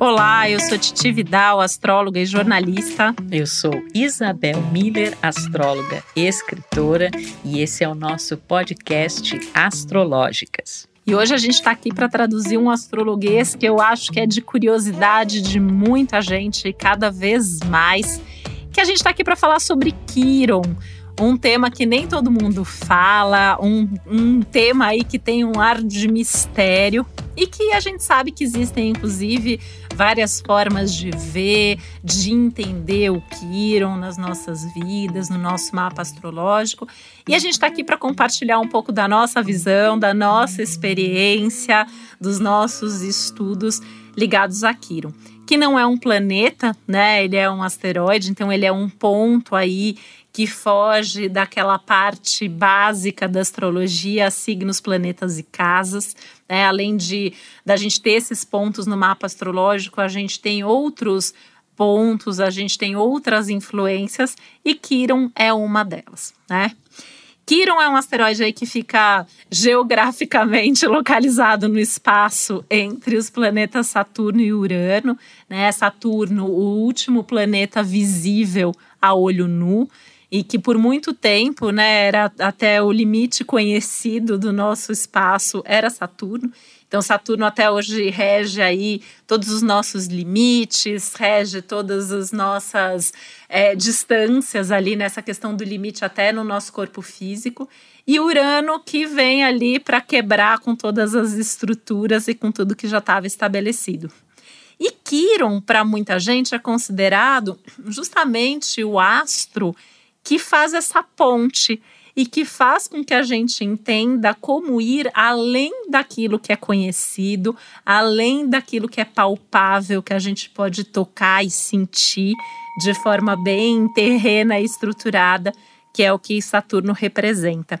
Olá, eu sou Titi Vidal, astróloga e jornalista. Eu sou Isabel Miller, astróloga e escritora, e esse é o nosso podcast Astrológicas. E hoje a gente está aqui para traduzir um astrologuês que eu acho que é de curiosidade de muita gente, cada vez mais. Que a gente está aqui para falar sobre Quiron um tema que nem todo mundo fala, um, um tema aí que tem um ar de mistério e que a gente sabe que existem, inclusive, várias formas de ver, de entender o Quiron nas nossas vidas, no nosso mapa astrológico. E a gente está aqui para compartilhar um pouco da nossa visão, da nossa experiência, dos nossos estudos ligados a Quiron que não é um planeta, né? Ele é um asteroide, então ele é um ponto aí que foge daquela parte básica da astrologia, signos, planetas e casas. Né? Além de da gente ter esses pontos no mapa astrológico, a gente tem outros pontos, a gente tem outras influências e Quiron é uma delas, né? É um asteroide aí que fica geograficamente localizado no espaço entre os planetas Saturno e Urano, né? Saturno, o último planeta visível a olho nu e que por muito tempo, né, era até o limite conhecido do nosso espaço era Saturno. Então Saturno até hoje rege aí todos os nossos limites, rege todas as nossas é, distâncias ali nessa questão do limite até no nosso corpo físico. E Urano que vem ali para quebrar com todas as estruturas e com tudo que já estava estabelecido. E Quiron, para muita gente, é considerado justamente o astro que faz essa ponte e que faz com que a gente entenda como ir além daquilo que é conhecido, além daquilo que é palpável, que a gente pode tocar e sentir de forma bem terrena e estruturada, que é o que Saturno representa.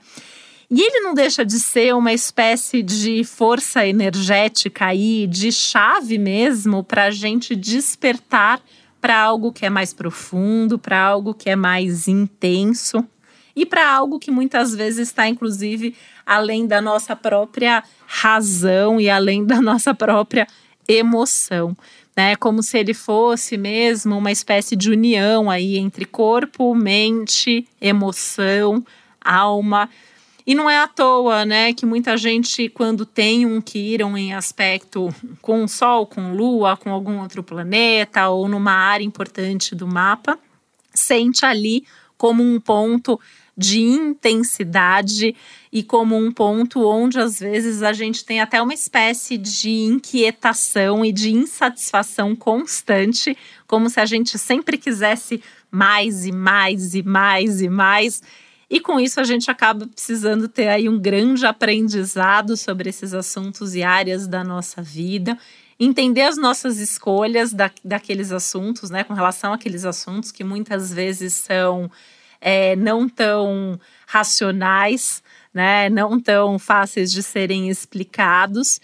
E ele não deixa de ser uma espécie de força energética aí, de chave mesmo, para a gente despertar para algo que é mais profundo, para algo que é mais intenso e para algo que muitas vezes está, inclusive, além da nossa própria razão e além da nossa própria emoção. Né, como se ele fosse mesmo uma espécie de união aí entre corpo, mente, emoção, alma, e não é à toa, né, que muita gente, quando tem um Quiron em aspecto com o Sol, com Lua, com algum outro planeta ou numa área importante do mapa, sente ali como um ponto de intensidade e como um ponto onde às vezes a gente tem até uma espécie de inquietação e de insatisfação constante, como se a gente sempre quisesse mais e mais e mais e mais. E com isso a gente acaba precisando ter aí um grande aprendizado sobre esses assuntos e áreas da nossa vida, entender as nossas escolhas da, daqueles assuntos, né, com relação àqueles assuntos que muitas vezes são é, não tão racionais, né, não tão fáceis de serem explicados.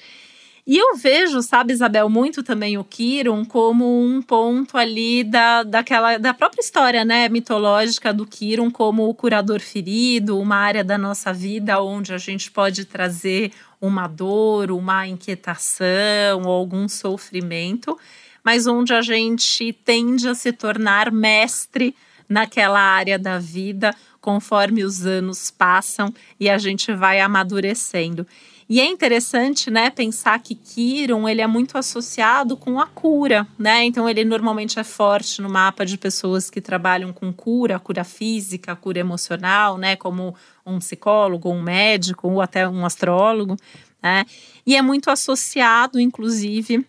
E eu vejo, sabe, Isabel, muito também o Kiron como um ponto ali da, daquela, da própria história, né, mitológica do Kiron como o curador ferido, uma área da nossa vida onde a gente pode trazer uma dor, uma inquietação algum sofrimento, mas onde a gente tende a se tornar mestre naquela área da vida conforme os anos passam e a gente vai amadurecendo. E é interessante, né, pensar que Quiron, ele é muito associado com a cura, né? Então ele normalmente é forte no mapa de pessoas que trabalham com cura, cura física, cura emocional, né, como um psicólogo, um médico ou até um astrólogo, né? E é muito associado, inclusive,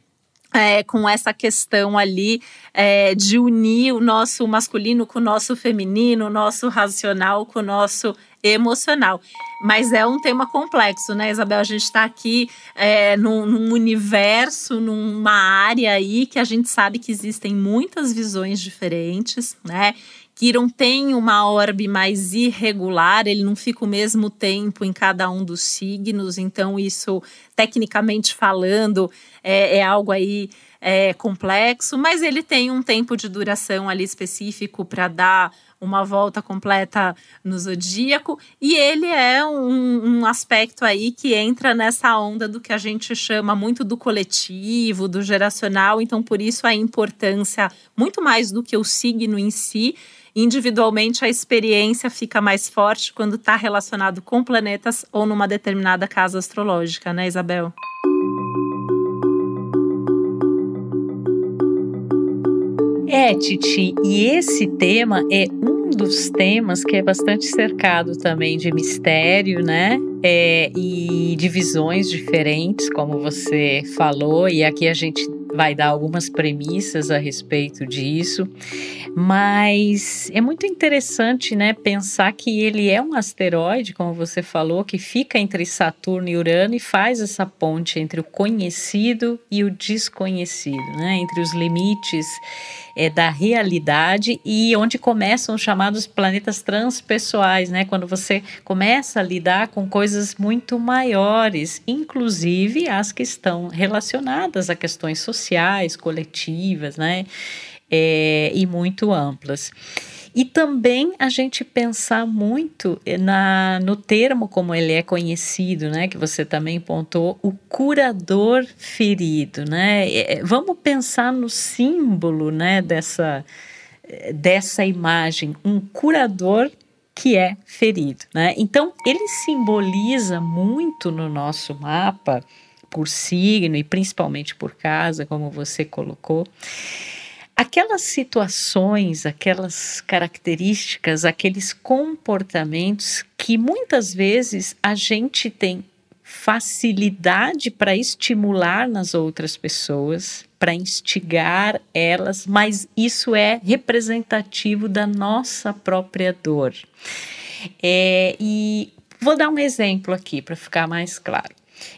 é, com essa questão ali é, de unir o nosso masculino com o nosso feminino, o nosso racional com o nosso emocional. Mas é um tema complexo, né, Isabel? A gente está aqui é, num, num, universo, numa área aí que a gente sabe que existem muitas visões diferentes, né? Quiron tem uma orbe mais irregular, ele não fica o mesmo tempo em cada um dos signos, então isso tecnicamente falando, é, é algo aí é, complexo, mas ele tem um tempo de duração ali específico para dar uma volta completa no zodíaco, e ele é um, um, aspecto aí que entra nessa onda do que a gente chama muito do coletivo, do geracional, então por isso a importância, muito mais do que o signo em si, individualmente a experiência fica mais forte quando está relacionado com planetas ou numa determinada casa astrológica, né, Isabel? É, Titi, e esse tema é um dos temas que é bastante cercado também de mistério, né? É, e de visões diferentes, como você falou, e aqui a gente vai dar algumas premissas a respeito disso, mas é muito interessante, né, pensar que ele é um asteroide, como você falou, que fica entre Saturno e Urano e faz essa ponte entre o conhecido e o desconhecido, né, entre os limites é, da realidade e onde começam os chamados planetas transpessoais, né? Quando você começa a lidar com coisas muito maiores, inclusive as que estão relacionadas a questões sociais, coletivas, né? É, e muito amplas. E também a gente pensar muito na, no termo como ele é conhecido, né? Que você também pontou, o curador ferido, né? É, vamos pensar no símbolo, né? Dessa, dessa imagem, um curador que é ferido, né? Então ele simboliza muito no nosso mapa por signo e principalmente por casa, como você colocou aquelas situações, aquelas características, aqueles comportamentos que muitas vezes a gente tem facilidade para estimular nas outras pessoas, para instigar elas, mas isso é representativo da nossa própria dor. É, e vou dar um exemplo aqui para ficar mais claro.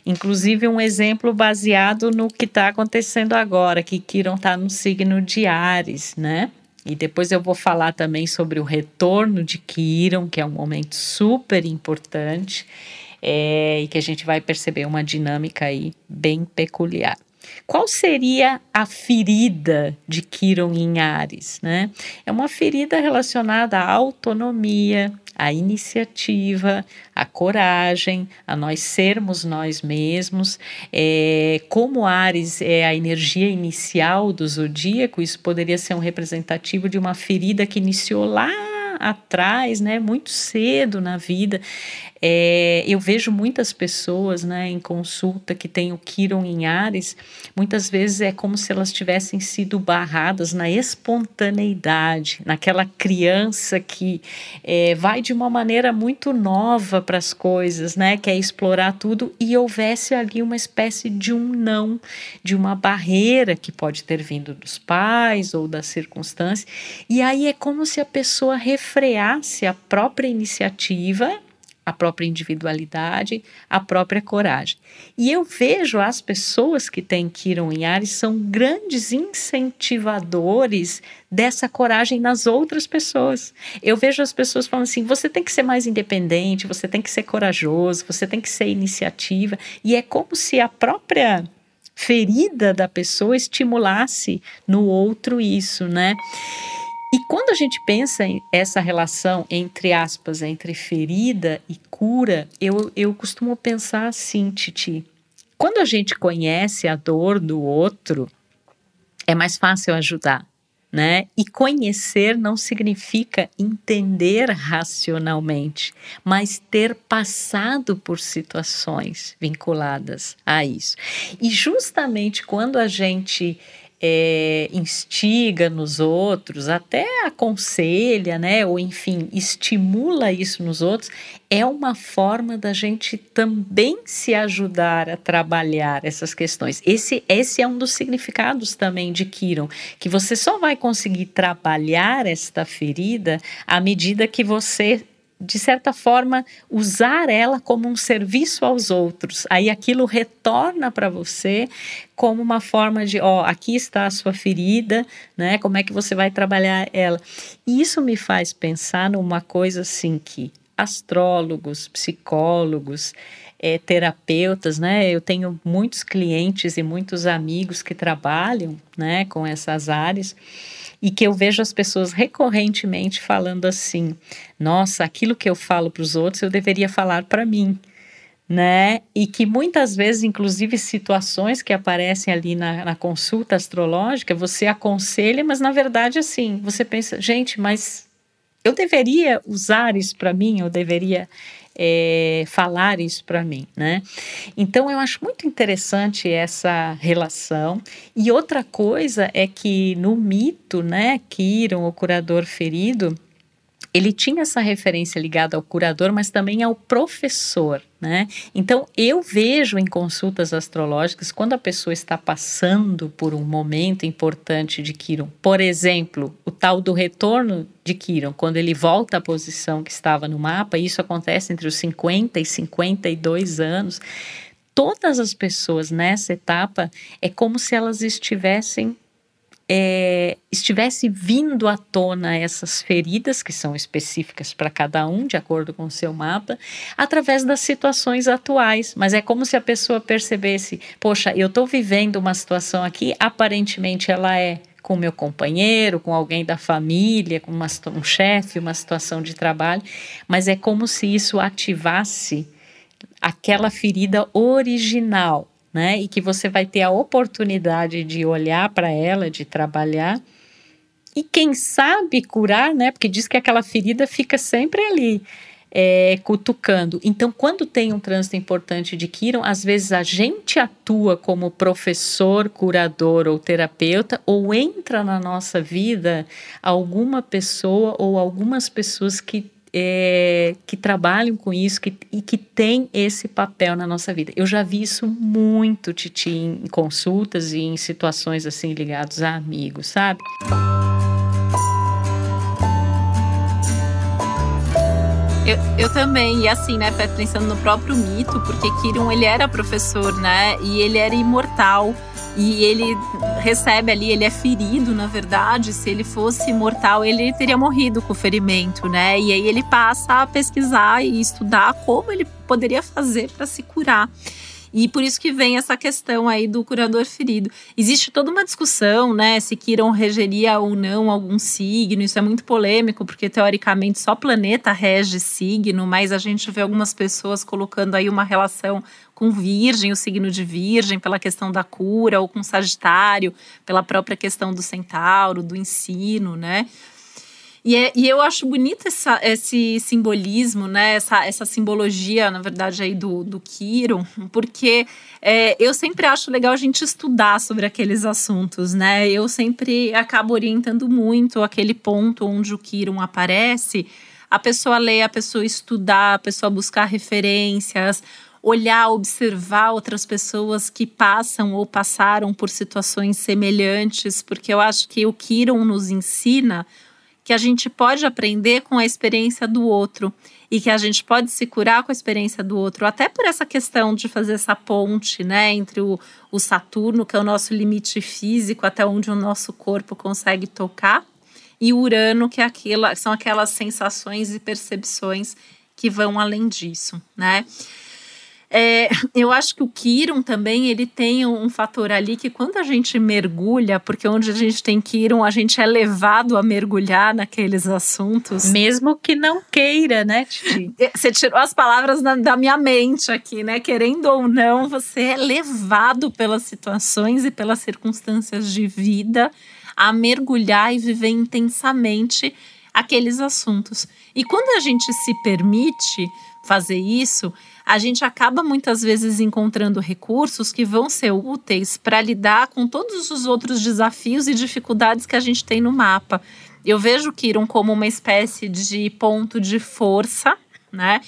Inclusive um exemplo baseado no que está acontecendo agora, que Quiron está no signo de Ares, né? E depois eu vou falar também sobre o retorno de Quiron, que é um momento super importante é, e que a gente vai perceber uma dinâmica aí bem peculiar. Qual seria a ferida de Quiron em Ares? Né? É uma ferida relacionada à autonomia, a iniciativa, a coragem, a nós sermos nós mesmos. É, como Ares é a energia inicial do zodíaco, isso poderia ser um representativo de uma ferida que iniciou lá atrás, né, muito cedo na vida. É, eu vejo muitas pessoas né, em consulta que têm o Kiron em Ares, muitas vezes é como se elas tivessem sido barradas na espontaneidade, naquela criança que é, vai de uma maneira muito nova para as coisas, né, quer explorar tudo e houvesse ali uma espécie de um não, de uma barreira que pode ter vindo dos pais ou das circunstâncias, e aí é como se a pessoa refreasse a própria iniciativa a própria individualidade, a própria coragem. E eu vejo as pessoas que têm Kiron em Ares são grandes incentivadores dessa coragem nas outras pessoas. Eu vejo as pessoas falando assim: você tem que ser mais independente, você tem que ser corajoso, você tem que ser iniciativa. E é como se a própria ferida da pessoa estimulasse no outro isso, né? E quando a gente pensa em essa relação entre aspas, entre ferida e cura, eu, eu costumo pensar assim, Titi. Quando a gente conhece a dor do outro, é mais fácil ajudar, né? E conhecer não significa entender racionalmente, mas ter passado por situações vinculadas a isso. E justamente quando a gente é, instiga nos outros, até aconselha, né, ou enfim, estimula isso nos outros, é uma forma da gente também se ajudar a trabalhar essas questões. Esse, esse é um dos significados também de Kiron, que você só vai conseguir trabalhar esta ferida à medida que você de certa forma, usar ela como um serviço aos outros. Aí aquilo retorna para você como uma forma de, ó, aqui está a sua ferida, né? Como é que você vai trabalhar ela? E isso me faz pensar numa coisa assim que astrólogos, psicólogos, é, terapeutas, né? Eu tenho muitos clientes e muitos amigos que trabalham, né, com essas áreas e que eu vejo as pessoas recorrentemente falando assim: nossa, aquilo que eu falo para os outros eu deveria falar para mim. Né? E que muitas vezes, inclusive, situações que aparecem ali na, na consulta astrológica, você aconselha, mas na verdade, assim, você pensa, gente, mas eu deveria usar isso para mim, eu deveria é, falar isso para mim, né? Então eu acho muito interessante essa relação. E outra coisa é que no mito, né, Kiron, o curador ferido, ele tinha essa referência ligada ao curador, mas também ao professor, né? Então eu vejo em consultas astrológicas quando a pessoa está passando por um momento importante de Quiron, por exemplo, o tal do retorno de Quiron, quando ele volta à posição que estava no mapa, isso acontece entre os 50 e 52 anos. Todas as pessoas nessa etapa é como se elas estivessem é, estivesse vindo à tona essas feridas, que são específicas para cada um, de acordo com o seu mapa, através das situações atuais. Mas é como se a pessoa percebesse: poxa, eu estou vivendo uma situação aqui, aparentemente ela é com meu companheiro, com alguém da família, com uma, um chefe, uma situação de trabalho, mas é como se isso ativasse aquela ferida original né? E que você vai ter a oportunidade de olhar para ela, de trabalhar e quem sabe curar, né? Porque diz que aquela ferida fica sempre ali. É, cutucando. Então, quando tem um trânsito importante de Kiron, às vezes a gente atua como professor, curador ou terapeuta, ou entra na nossa vida alguma pessoa ou algumas pessoas que é, que trabalham com isso que, e que tem esse papel na nossa vida. Eu já vi isso muito, Titi, em consultas e em situações assim ligadas a amigos, sabe? Eu, eu também, e assim, né, pensando no próprio mito, porque Kiron, ele era professor, né, e ele era imortal, e ele recebe ali, ele é ferido, na verdade. Se ele fosse mortal, ele teria morrido com o ferimento, né? E aí ele passa a pesquisar e estudar como ele poderia fazer para se curar. E por isso que vem essa questão aí do curador ferido. Existe toda uma discussão, né, se Quiron regeria ou não algum signo. Isso é muito polêmico, porque teoricamente só planeta rege signo, mas a gente vê algumas pessoas colocando aí uma relação com Virgem, o signo de Virgem, pela questão da cura, ou com Sagitário, pela própria questão do centauro, do ensino, né? E, é, e eu acho bonito essa, esse simbolismo, né? Essa, essa simbologia, na verdade, aí do, do Kiron, porque é, eu sempre acho legal a gente estudar sobre aqueles assuntos, né? Eu sempre acabo orientando muito aquele ponto onde o Kiron aparece, a pessoa ler, a pessoa estudar, a pessoa buscar referências, olhar, observar outras pessoas que passam ou passaram por situações semelhantes, porque eu acho que o Kiron nos ensina que a gente pode aprender com a experiência do outro e que a gente pode se curar com a experiência do outro, até por essa questão de fazer essa ponte, né, entre o, o Saturno, que é o nosso limite físico, até onde o nosso corpo consegue tocar, e Urano, que é aquela, são aquelas sensações e percepções que vão além disso, né? É, eu acho que o Kiron também ele tem um fator ali que quando a gente mergulha, porque onde a gente tem Kiron, a gente é levado a mergulhar naqueles assuntos. Mesmo que não queira, né, Titi? É, você tirou as palavras da, da minha mente aqui, né? Querendo ou não, você é levado pelas situações e pelas circunstâncias de vida a mergulhar e viver intensamente aqueles assuntos. E quando a gente se permite fazer isso, a gente acaba muitas vezes encontrando recursos que vão ser úteis para lidar com todos os outros desafios e dificuldades que a gente tem no mapa. Eu vejo Kiron como uma espécie de ponto de força, né?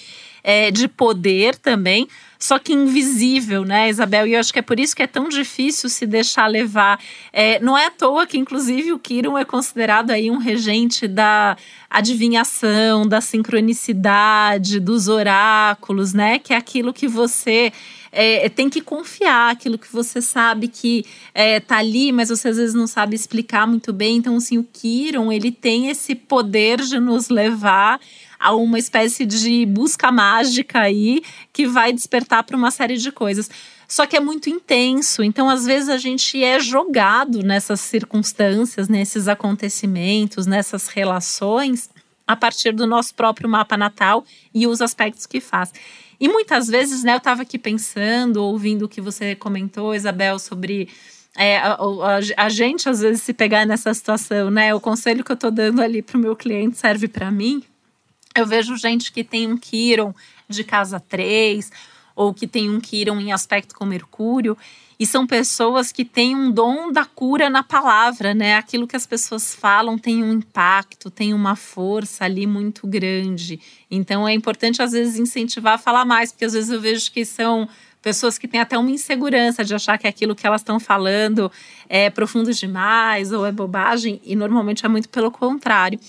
É, de poder também, só que invisível, né, Isabel? E eu acho que é por isso que é tão difícil se deixar levar. É, não é à toa que, inclusive, o Kiron é considerado aí um regente da adivinhação, da sincronicidade, dos oráculos, né? Que é aquilo que você é, tem que confiar, aquilo que você sabe que é, tá ali, mas você às vezes não sabe explicar muito bem. Então, assim, o Kiron, ele tem esse poder de nos levar a uma espécie de busca mágica aí que vai despertar para uma série de coisas. Só que é muito intenso, então às vezes a gente é jogado nessas circunstâncias, nesses acontecimentos, nessas relações, a partir do nosso próprio mapa natal e os aspectos que faz. E muitas vezes, né, eu estava aqui pensando, ouvindo o que você comentou, Isabel, sobre é, a, a, a, gente às vezes se pegar nessa situação, né? O conselho que eu estou dando ali para o meu cliente serve para mim. Eu vejo gente que tem um Kiron de casa 3 ou que tem um Kiron em aspecto com Mercúrio e são pessoas que têm um dom da cura na palavra, né? Aquilo que as pessoas falam tem um impacto, tem uma força ali muito grande. Então é importante às vezes incentivar a falar mais, porque às vezes eu vejo que são pessoas que têm até uma insegurança de achar que aquilo que elas estão falando é profundo demais ou é bobagem, e normalmente é muito pelo contrário.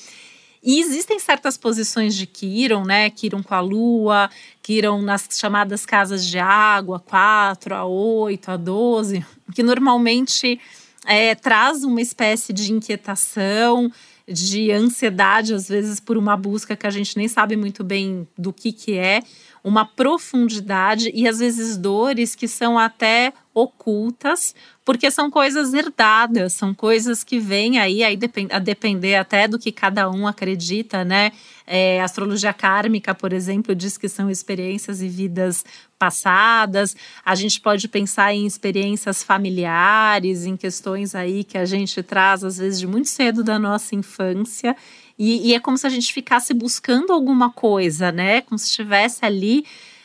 E existem certas posições de Quiron, né? Quiron com a lua, Quiron nas chamadas casas de água, 4, a 8, a 12, que normalmente é, traz uma espécie de inquietação, de ansiedade, às vezes por uma busca que a gente nem sabe muito bem do que, que é, uma profundidade e às vezes dores que são até ocultas, porque são coisas herdadas, são coisas que vêm aí, aí a depender até do que cada um acredita, né? É, astrologia kármica, por exemplo, diz que são experiências e vidas passadas. A gente pode pensar em experiências familiares, em questões aí que a gente traz, às vezes, de muito cedo da nossa infância. E, e é como se a gente ficasse buscando alguma coisa, né? Como se estivesse ali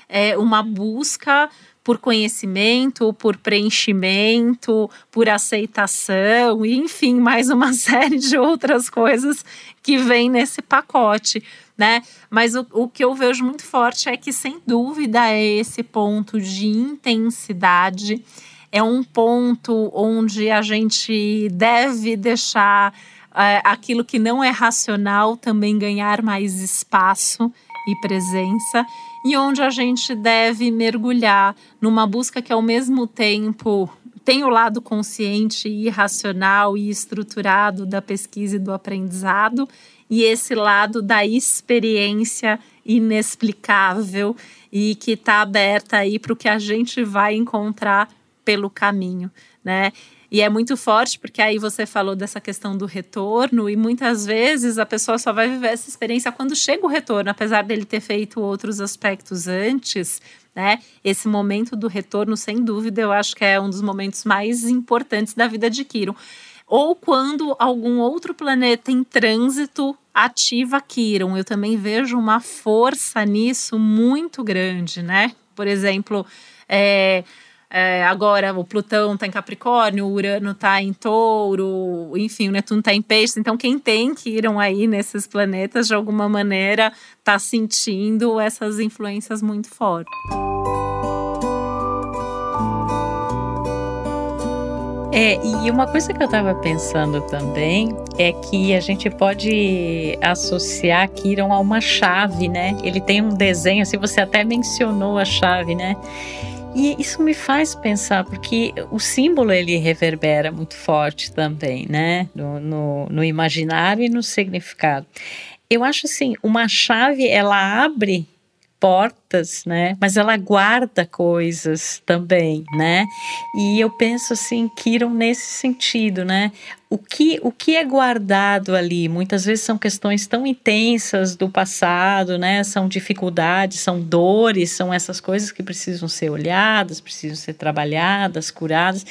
é, uma busca por conhecimento, por preenchimento, por aceitação, e enfim, mais uma série de outras coisas que vem nesse pacote, né? Mas o, o que eu vejo muito forte é que, sem dúvida, é esse ponto de intensidade, é um ponto onde a gente deve deixar é, aquilo que não é racional também ganhar mais espaço e presença e onde a gente deve mergulhar numa busca que ao mesmo tempo tem o lado consciente e racional e estruturado da pesquisa e do aprendizado e esse lado da experiência inexplicável e que está aberta aí para o que a gente vai encontrar pelo caminho, né? E é muito forte, porque aí você falou dessa questão do retorno, e muitas vezes a pessoa só vai viver essa experiência quando chega o retorno, apesar dele ter feito outros aspectos antes, né? Esse momento do retorno, sem dúvida, eu acho que é um dos momentos mais importantes da vida de Quiro. Ou quando algum outro planeta em trânsito ativa Quiron. Eu também vejo uma força nisso muito grande, né? Por exemplo, é, é, agora o Plutão está em Capricórnio, o Urano está em Touro, enfim, o Netuno está em Peixes. Então, quem tem que ir aí nesses planetas, de alguma maneira, está sentindo essas influências muito fortes. É, e uma coisa que eu estava pensando também é que a gente pode associar Kiron a uma chave, né? Ele tem um desenho, assim, você até mencionou a chave, né? E isso me faz pensar, porque o símbolo ele reverbera muito forte também, né? No, no, no imaginário e no significado. Eu acho assim, uma chave ela abre portas, né? Mas ela guarda coisas também, né? E eu penso assim, Kiron nesse sentido, né? O que, o que é guardado ali? Muitas vezes são questões tão intensas do passado, né? São dificuldades, são dores, são essas coisas que precisam ser olhadas, precisam ser trabalhadas, curadas,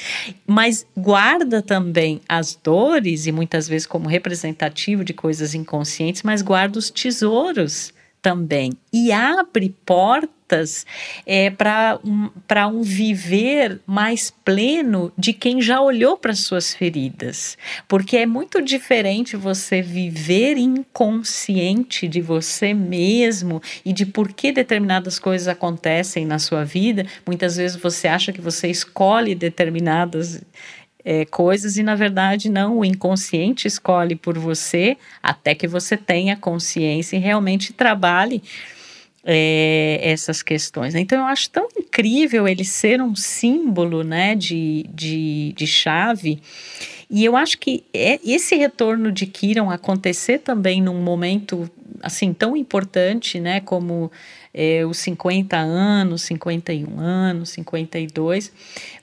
mas guarda também as dores, e muitas vezes como representativo de coisas inconscientes, mas guarda os tesouros também e abre portas é, para um, um viver mais pleno de quem já olhou para suas feridas. Porque é muito diferente você viver inconsciente de você mesmo e de por que determinadas coisas acontecem na sua vida. Muitas vezes você acha que você escolhe determinadas é, coisas e na verdade não, o inconsciente escolhe por você até que você tenha consciência e realmente trabalhe é, essas questões. Então eu acho tão incrível ele ser um símbolo né, de, de, de chave. E eu acho que é esse retorno de Kiron acontecer também num momento assim tão importante, né, como é, os 50 anos, 51 anos, 52,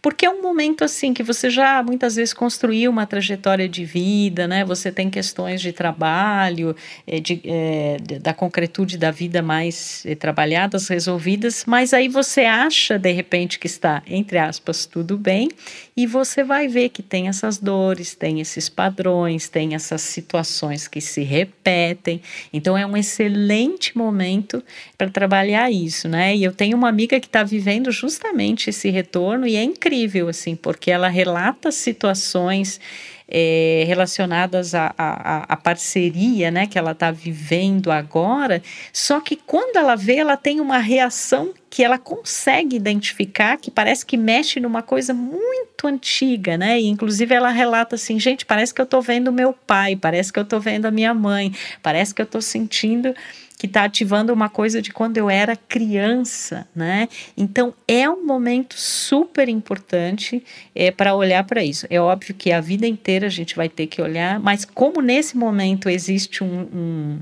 porque é um momento assim que você já muitas vezes construiu uma trajetória de vida, né? Você tem questões de trabalho, é, de, é, da concretude da vida mais é, trabalhadas, resolvidas, mas aí você acha de repente que está, entre aspas, tudo bem, e você vai ver que tem essas dores, tem esses padrões, tem essas situações que se repetem. Então é um excelente momento para trabalhar trabalhar isso, né? E eu tenho uma amiga que está vivendo justamente esse retorno e é incrível, assim, porque ela relata situações é, relacionadas à, à, à, parceria, né, que ela está vivendo agora. Só que quando ela vê, ela tem uma reação que ela consegue identificar, que parece que mexe numa coisa muito antiga, né? E, inclusive ela relata assim, gente, parece que eu estou vendo meu pai, parece que eu estou vendo a minha mãe, parece que eu estou sentindo que está ativando uma coisa de quando eu era criança, né? Então é um momento super importante é, para olhar para isso. É óbvio que a vida inteira a gente vai ter que olhar, mas como nesse momento existe um, um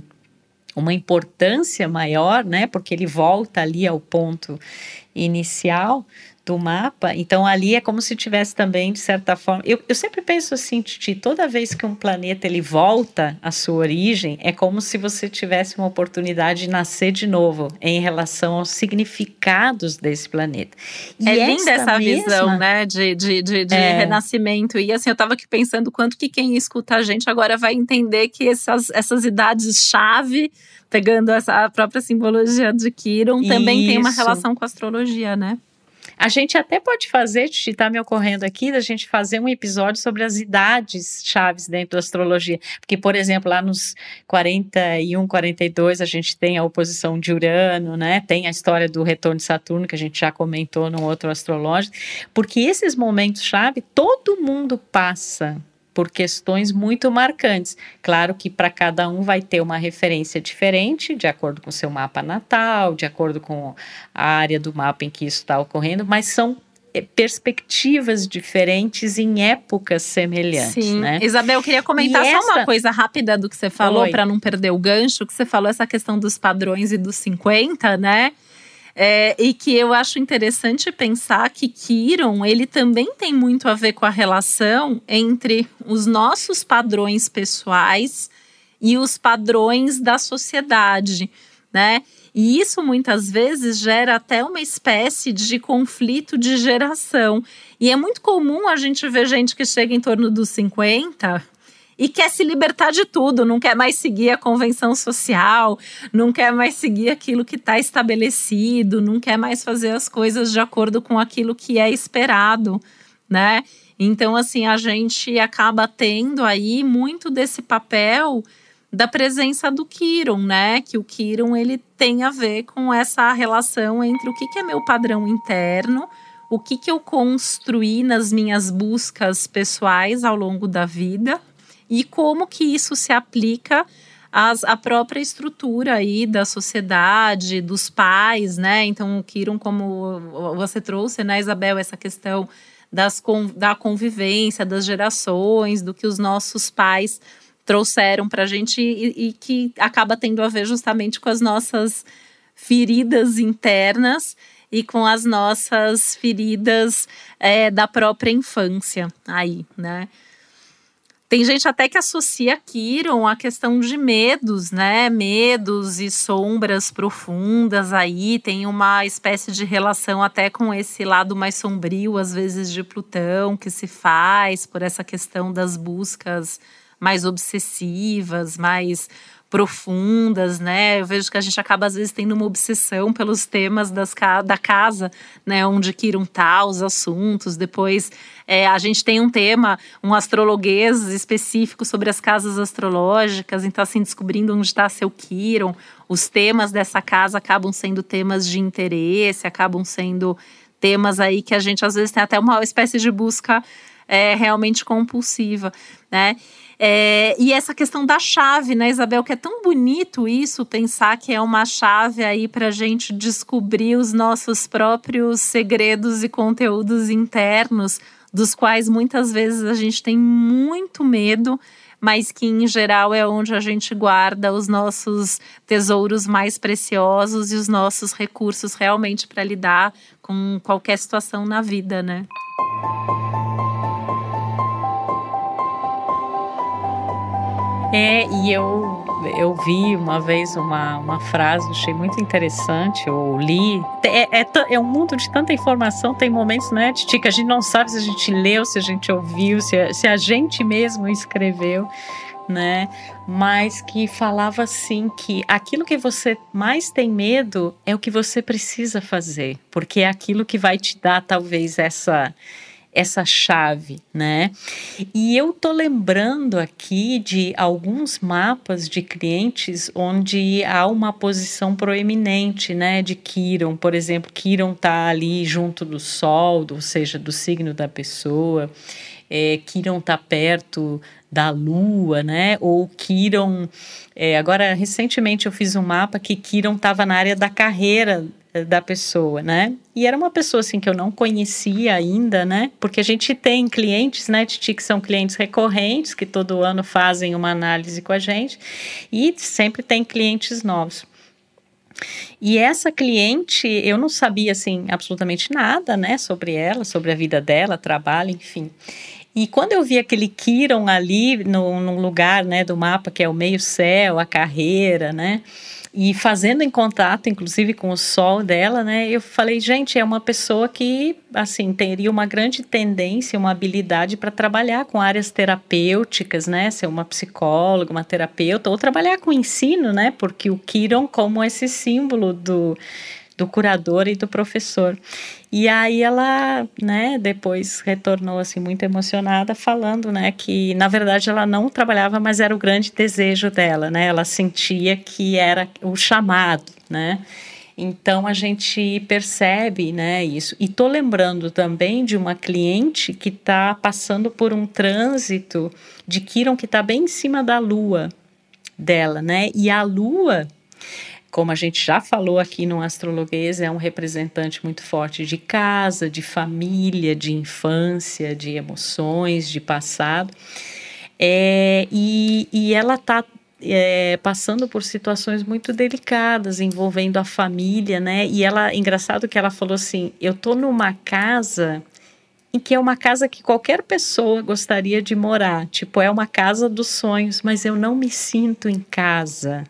uma importância maior, né? Porque ele volta ali ao ponto inicial do mapa. Então ali é como se tivesse também de certa forma. Eu, eu sempre penso assim, Titi, toda vez que um planeta ele volta à sua origem, é como se você tivesse uma oportunidade de nascer de novo em relação aos significados desse planeta. E é linda essa mesma... visão, né, de, de, de, de é... renascimento. E assim, eu estava aqui pensando quanto que quem escuta a gente agora vai entender que essas, essas idades chave pegando essa própria simbologia de Kiron, também Isso. tem uma relação com a astrologia, né? A gente até pode fazer, está me ocorrendo aqui, da gente fazer um episódio sobre as idades chaves dentro da astrologia. Porque, por exemplo, lá nos 41, 42, a gente tem a oposição de Urano, né? Tem a história do retorno de Saturno, que a gente já comentou no outro astrológico. Porque esses momentos chave, todo mundo passa por questões muito marcantes. Claro que para cada um vai ter uma referência diferente, de acordo com o seu mapa natal, de acordo com a área do mapa em que isso está ocorrendo, mas são eh, perspectivas diferentes em épocas semelhantes, Sim. né? Isabel, eu queria comentar e só essa... uma coisa rápida do que você falou para não perder o gancho, que você falou essa questão dos padrões e dos 50, né? É, e que eu acho interessante pensar que Kiron ele também tem muito a ver com a relação entre os nossos padrões pessoais e os padrões da sociedade, né? E isso muitas vezes gera até uma espécie de conflito de geração. E é muito comum a gente ver gente que chega em torno dos 50 e quer se libertar de tudo, não quer mais seguir a convenção social, não quer mais seguir aquilo que está estabelecido, não quer mais fazer as coisas de acordo com aquilo que é esperado, né? Então, assim, a gente acaba tendo aí muito desse papel da presença do Kiron, né? Que o Kiron ele tem a ver com essa relação entre o que, que é meu padrão interno, o que, que eu construí nas minhas buscas pessoais ao longo da vida, e como que isso se aplica à própria estrutura aí da sociedade, dos pais, né? Então, o Kiron, como você trouxe, né, Isabel, essa questão das, da convivência, das gerações, do que os nossos pais trouxeram para a gente e, e que acaba tendo a ver justamente com as nossas feridas internas e com as nossas feridas é, da própria infância aí, né? Tem gente até que associa Kiron à questão de medos, né? Medos e sombras profundas aí. Tem uma espécie de relação até com esse lado mais sombrio, às vezes, de Plutão, que se faz por essa questão das buscas mais obsessivas, mais profundas, né? Eu vejo que a gente acaba às vezes tendo uma obsessão pelos temas das, da casa, né? Onde Kiron tá, os assuntos. Depois é, a gente tem um tema, um astrologuês específico sobre as casas astrológicas, então assim, descobrindo onde está seu Kiron. Os temas dessa casa acabam sendo temas de interesse, acabam sendo temas aí que a gente às vezes tem até uma espécie de busca é, realmente compulsiva, né? É, e essa questão da chave, né, Isabel, que é tão bonito isso, pensar que é uma chave aí para gente descobrir os nossos próprios segredos e conteúdos internos, dos quais muitas vezes a gente tem muito medo, mas que em geral é onde a gente guarda os nossos tesouros mais preciosos e os nossos recursos realmente para lidar com qualquer situação na vida, né? É, e eu eu vi uma vez uma, uma frase, achei muito interessante, ou li. É, é, é, um mundo de tanta informação, tem momentos, né, Titi, que a gente não sabe se a gente leu, se a gente ouviu, se a, se a gente mesmo escreveu, né? Mas que falava assim que aquilo que você mais tem medo é o que você precisa fazer, porque é aquilo que vai te dar talvez essa essa chave, né? E eu tô lembrando aqui de alguns mapas de clientes onde há uma posição proeminente, né, de Quiron, por exemplo, Quiron tá ali junto do Sol, ou seja, do signo da pessoa. É, Quiron tá perto da Lua, né? Ou Quiron. É, agora, recentemente eu fiz um mapa que Quiron estava na área da carreira da pessoa, né? E era uma pessoa assim que eu não conhecia ainda, né? Porque a gente tem clientes, né, Titi, que são clientes recorrentes, que todo ano fazem uma análise com a gente, e sempre tem clientes novos. E essa cliente, eu não sabia assim absolutamente nada, né, sobre ela, sobre a vida dela, trabalho, enfim. E quando eu vi aquele Kiron ali no, lugar, né, do mapa que é o meio céu, a carreira, né? E fazendo em contato, inclusive, com o sol dela, né? Eu falei, gente, é uma pessoa que, assim, teria uma grande tendência, uma habilidade para trabalhar com áreas terapêuticas, né? Ser uma psicóloga, uma terapeuta, ou trabalhar com ensino, né? Porque o Kiron, como esse símbolo do do curador e do professor. E aí ela, né, depois retornou assim muito emocionada falando, né, que na verdade ela não trabalhava, mas era o grande desejo dela, né? Ela sentia que era o chamado, né? Então a gente percebe, né, isso. E tô lembrando também de uma cliente que está passando por um trânsito de Kiron que está bem em cima da lua dela, né? E a lua como a gente já falou aqui no Astrologuês, é um representante muito forte de casa, de família, de infância, de emoções, de passado. É, e, e ela está é, passando por situações muito delicadas envolvendo a família, né? E ela, engraçado que ela falou assim: eu tô numa casa em que é uma casa que qualquer pessoa gostaria de morar, tipo é uma casa dos sonhos, mas eu não me sinto em casa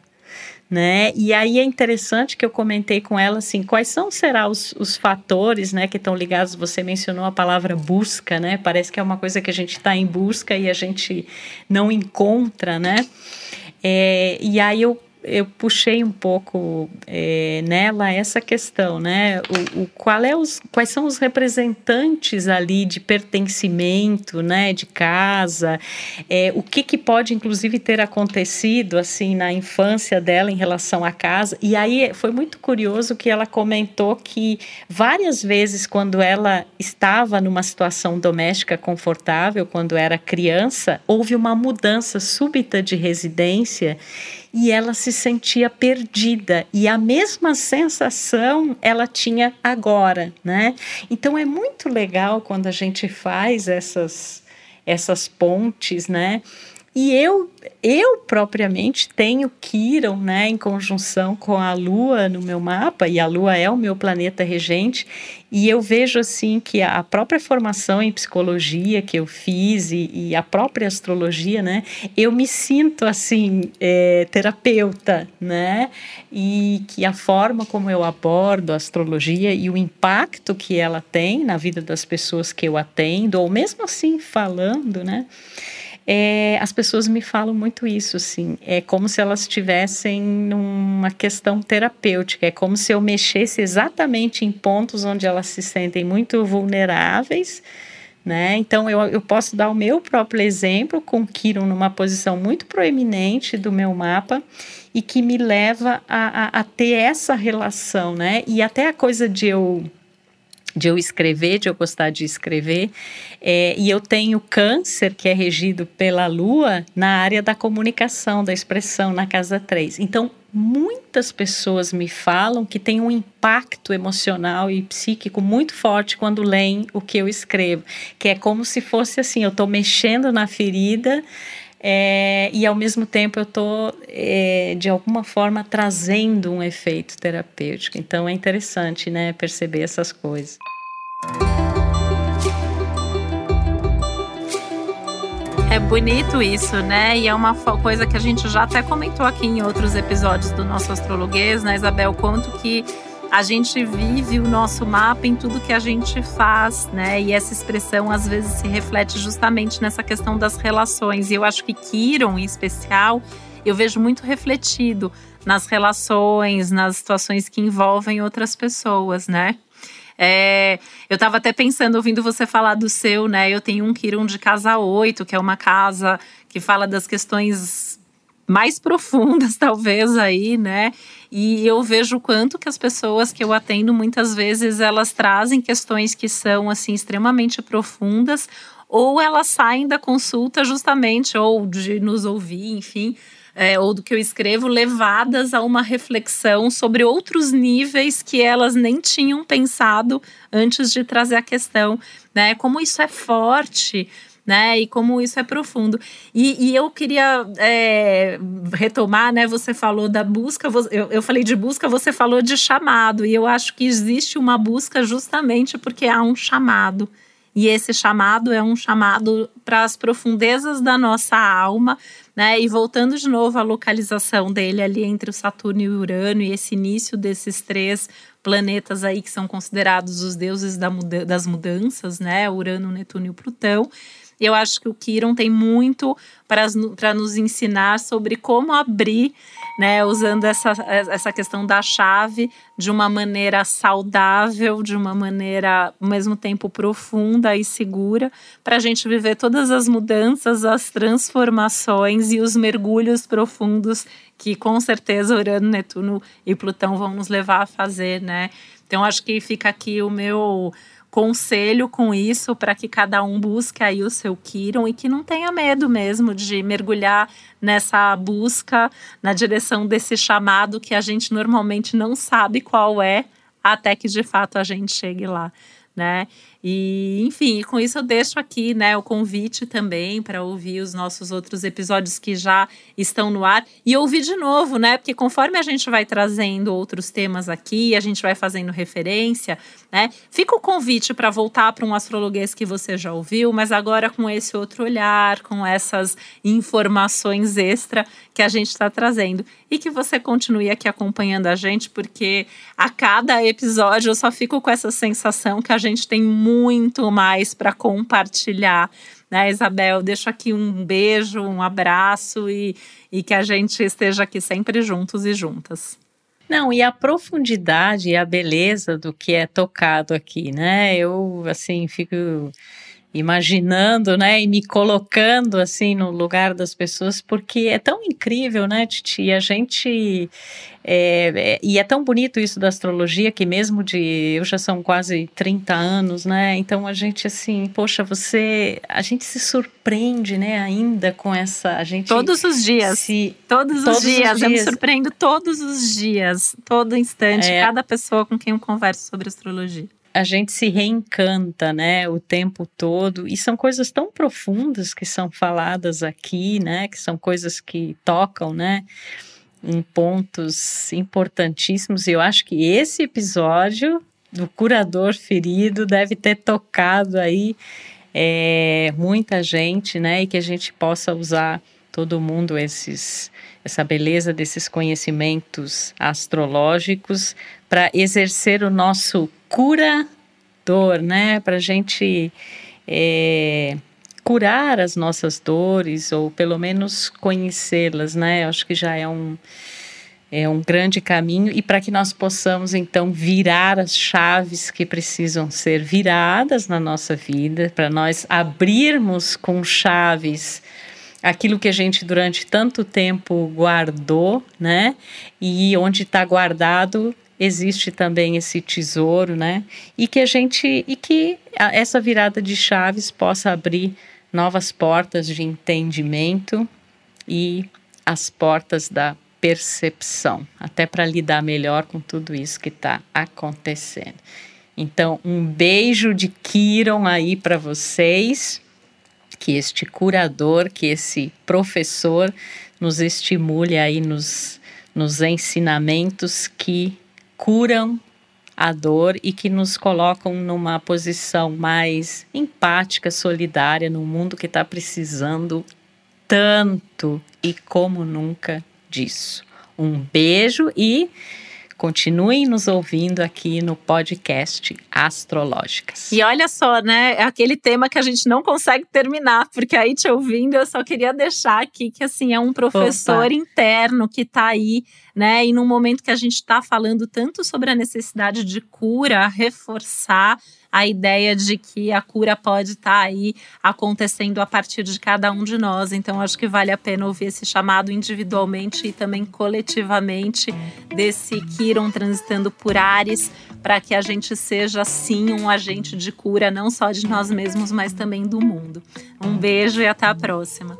né? E aí é interessante que eu comentei com ela assim, quais são será os, os fatores, né, que estão ligados? Você mencionou a palavra busca, né? Parece que é uma coisa que a gente está em busca e a gente não encontra, né? É, e aí eu eu puxei um pouco é, nela essa questão, né? O, o, qual é os, quais são os representantes ali de pertencimento, né? De casa, é, o que, que pode inclusive ter acontecido assim na infância dela em relação à casa. E aí foi muito curioso que ela comentou que várias vezes quando ela estava numa situação doméstica confortável, quando era criança, houve uma mudança súbita de residência e ela se sentia perdida e a mesma sensação ela tinha agora, né? Então é muito legal quando a gente faz essas essas pontes, né? E eu, eu propriamente tenho Quiron, né, em conjunção com a Lua no meu mapa, e a Lua é o meu planeta regente, e eu vejo assim que a própria formação em psicologia que eu fiz e, e a própria astrologia, né, eu me sinto assim é, terapeuta, né, e que a forma como eu abordo a astrologia e o impacto que ela tem na vida das pessoas que eu atendo, ou mesmo assim falando, né, é, as pessoas me falam muito isso, assim. É como se elas estivessem numa questão terapêutica. É como se eu mexesse exatamente em pontos onde elas se sentem muito vulneráveis. Né? Então, eu, eu posso dar o meu próprio exemplo com Kiron numa posição muito proeminente do meu mapa e que me leva a, a, a ter essa relação, né? E até a coisa de eu de eu escrever, de eu gostar de escrever. É, e eu tenho câncer, que é regido pela lua, na área da comunicação, da expressão, na casa 3. Então, muitas pessoas me falam que tem um impacto emocional e psíquico muito forte quando leem o que eu escrevo, que é como se fosse assim, eu estou mexendo na ferida É, e ao mesmo tempo eu estou, é, de alguma forma, trazendo um efeito terapêutico. Então é interessante né, perceber essas coisas. É bonito isso, né? E é uma coisa que a gente já até comentou aqui em outros episódios do nosso astrologuês, né, Isabel? Quanto que a gente vive o nosso mapa em tudo que a gente faz, né? E essa expressão às vezes se reflete justamente nessa questão das relações. E eu acho que Kiron, em especial, eu vejo muito refletido nas relações, nas situações que envolvem outras pessoas, né? É, eu estava até pensando, ouvindo você falar do seu, né? Eu tenho um Kiron de casa 8, que é uma casa que fala das questões mais profundas, talvez, aí, né? E eu vejo o quanto que as pessoas que eu atendo, muitas vezes, elas trazem questões que são, assim, extremamente profundas, ou elas saem da consulta justamente, ou de nos ouvir, enfim, é, ou do que eu escrevo, levadas a uma reflexão sobre outros níveis que elas nem tinham pensado antes de trazer a questão, né? Como isso é forte, né? E como isso é profundo. E, e eu queria é, retomar, né? Você falou da busca, eu, eu falei de busca, você falou de chamado. E eu acho que existe uma busca justamente porque há um chamado. E esse chamado é um chamado para as profundezas da nossa alma, né? E voltando de novo à localização dele ali entre o Saturno e o Urano e esse início desses três planetas aí que são considerados os deuses da muda das mudanças, né? Urano, Netuno e Plutão. Eu acho que o Kiron tem muito para nos ensinar sobre como abrir, né, usando essa, essa questão da chave de uma maneira saudável, de uma maneira ao mesmo tempo profunda e segura, para a gente viver todas as mudanças, as transformações e os mergulhos profundos que com certeza Urano, Netuno e Plutão vão nos levar a fazer, né? Então acho que fica aqui o meu conselho com isso para que cada um busque aí o seu Kiron e que não tenha medo mesmo de mergulhar nessa busca na direção desse chamado que a gente normalmente não sabe qual é até que de fato a gente chegue lá, né? E, enfim, com isso eu deixo aqui, né, o convite também para ouvir os nossos outros episódios que já estão no ar e ouvir de novo, né? Porque conforme a gente vai trazendo outros temas aqui, a gente vai fazendo referência, né? Fica o convite para voltar para um astrologuês que você já ouviu, mas agora com esse outro olhar, com essas informações extra que a gente está trazendo e que você continue aqui acompanhando a gente, porque a cada episódio eu só fico com essa sensação que a gente tem muito muito mais para compartilhar. Né, Isabel? Deixo aqui um beijo, um abraço e, e que a gente esteja aqui sempre juntos e juntas. Não, e a profundidade e a beleza do que é tocado aqui, né? Eu, assim, fico imaginando, né, e me colocando assim no lugar das pessoas, porque é tão incrível, né, Titi? A gente é, é, e é tão bonito isso da astrologia que mesmo de eu já são quase 30 anos, né? Então a gente assim, poxa, você, a gente se surpreende, né, ainda com essa, a gente todos os dias, se, todos, todos os dias, os dias. eu me surpreendo todos os dias, todo instante, é, cada pessoa com quem eu converso sobre astrologia a gente se reencanta, né, o tempo todo, e são coisas tão profundas que são faladas aqui, né, que são coisas que tocam, né, em pontos importantíssimos, e eu acho que esse episódio do curador ferido deve ter tocado aí é, muita gente, né, e que a gente possa usar todo mundo esses essa beleza desses conhecimentos astrológicos para exercer o nosso curador, né? Para a gente é, curar as nossas dores ou pelo menos conhecê-las, né? Eu acho que já é um é um grande caminho e para que nós possamos então virar as chaves que precisam ser viradas na nossa vida, para nós abrirmos com chaves aquilo que a gente durante tanto tempo guardou, né? E onde está guardado existe também esse tesouro, né? E que a gente e que essa virada de chaves possa abrir novas portas de entendimento e as portas da percepção, até para lidar melhor com tudo isso que está acontecendo. Então, um beijo de Kiron aí para vocês que este curador, que esse professor nos estimule aí nos, nos ensinamentos que curam a dor e que nos colocam numa posição mais empática, solidária no mundo que está precisando tanto e como nunca disso. Um beijo e Continuem nos ouvindo aqui no podcast Astrológicas. E olha só, né? É aquele tema que a gente não consegue terminar, porque aí te ouvindo, eu só queria deixar aqui que assim é um professor Opa. interno que está aí, né? E num momento que a gente está falando tanto sobre a necessidade de cura, reforçar a ideia de que a cura pode estar tá aí acontecendo a partir de cada um de nós. Então, acho que vale a pena ouvir esse chamado individualmente e também coletivamente desse Kiron transitando por Ares, para que a gente seja, sim, um agente de cura, não só de nós mesmos, mas também do mundo. Um beijo e até a próxima.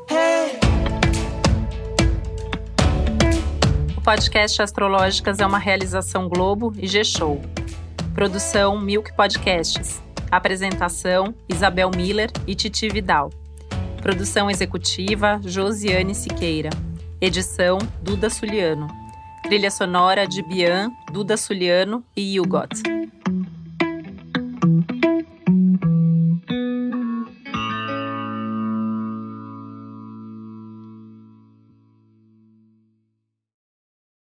O podcast Astrológicas é uma realização Globo e G-Show. Produção Milk Podcasts. Apresentação: Isabel Miller e Titi Vidal. Produção executiva: Josiane Siqueira. Edição: Duda Suliano. Trilha sonora de Bian, Duda Suliano e Hugot.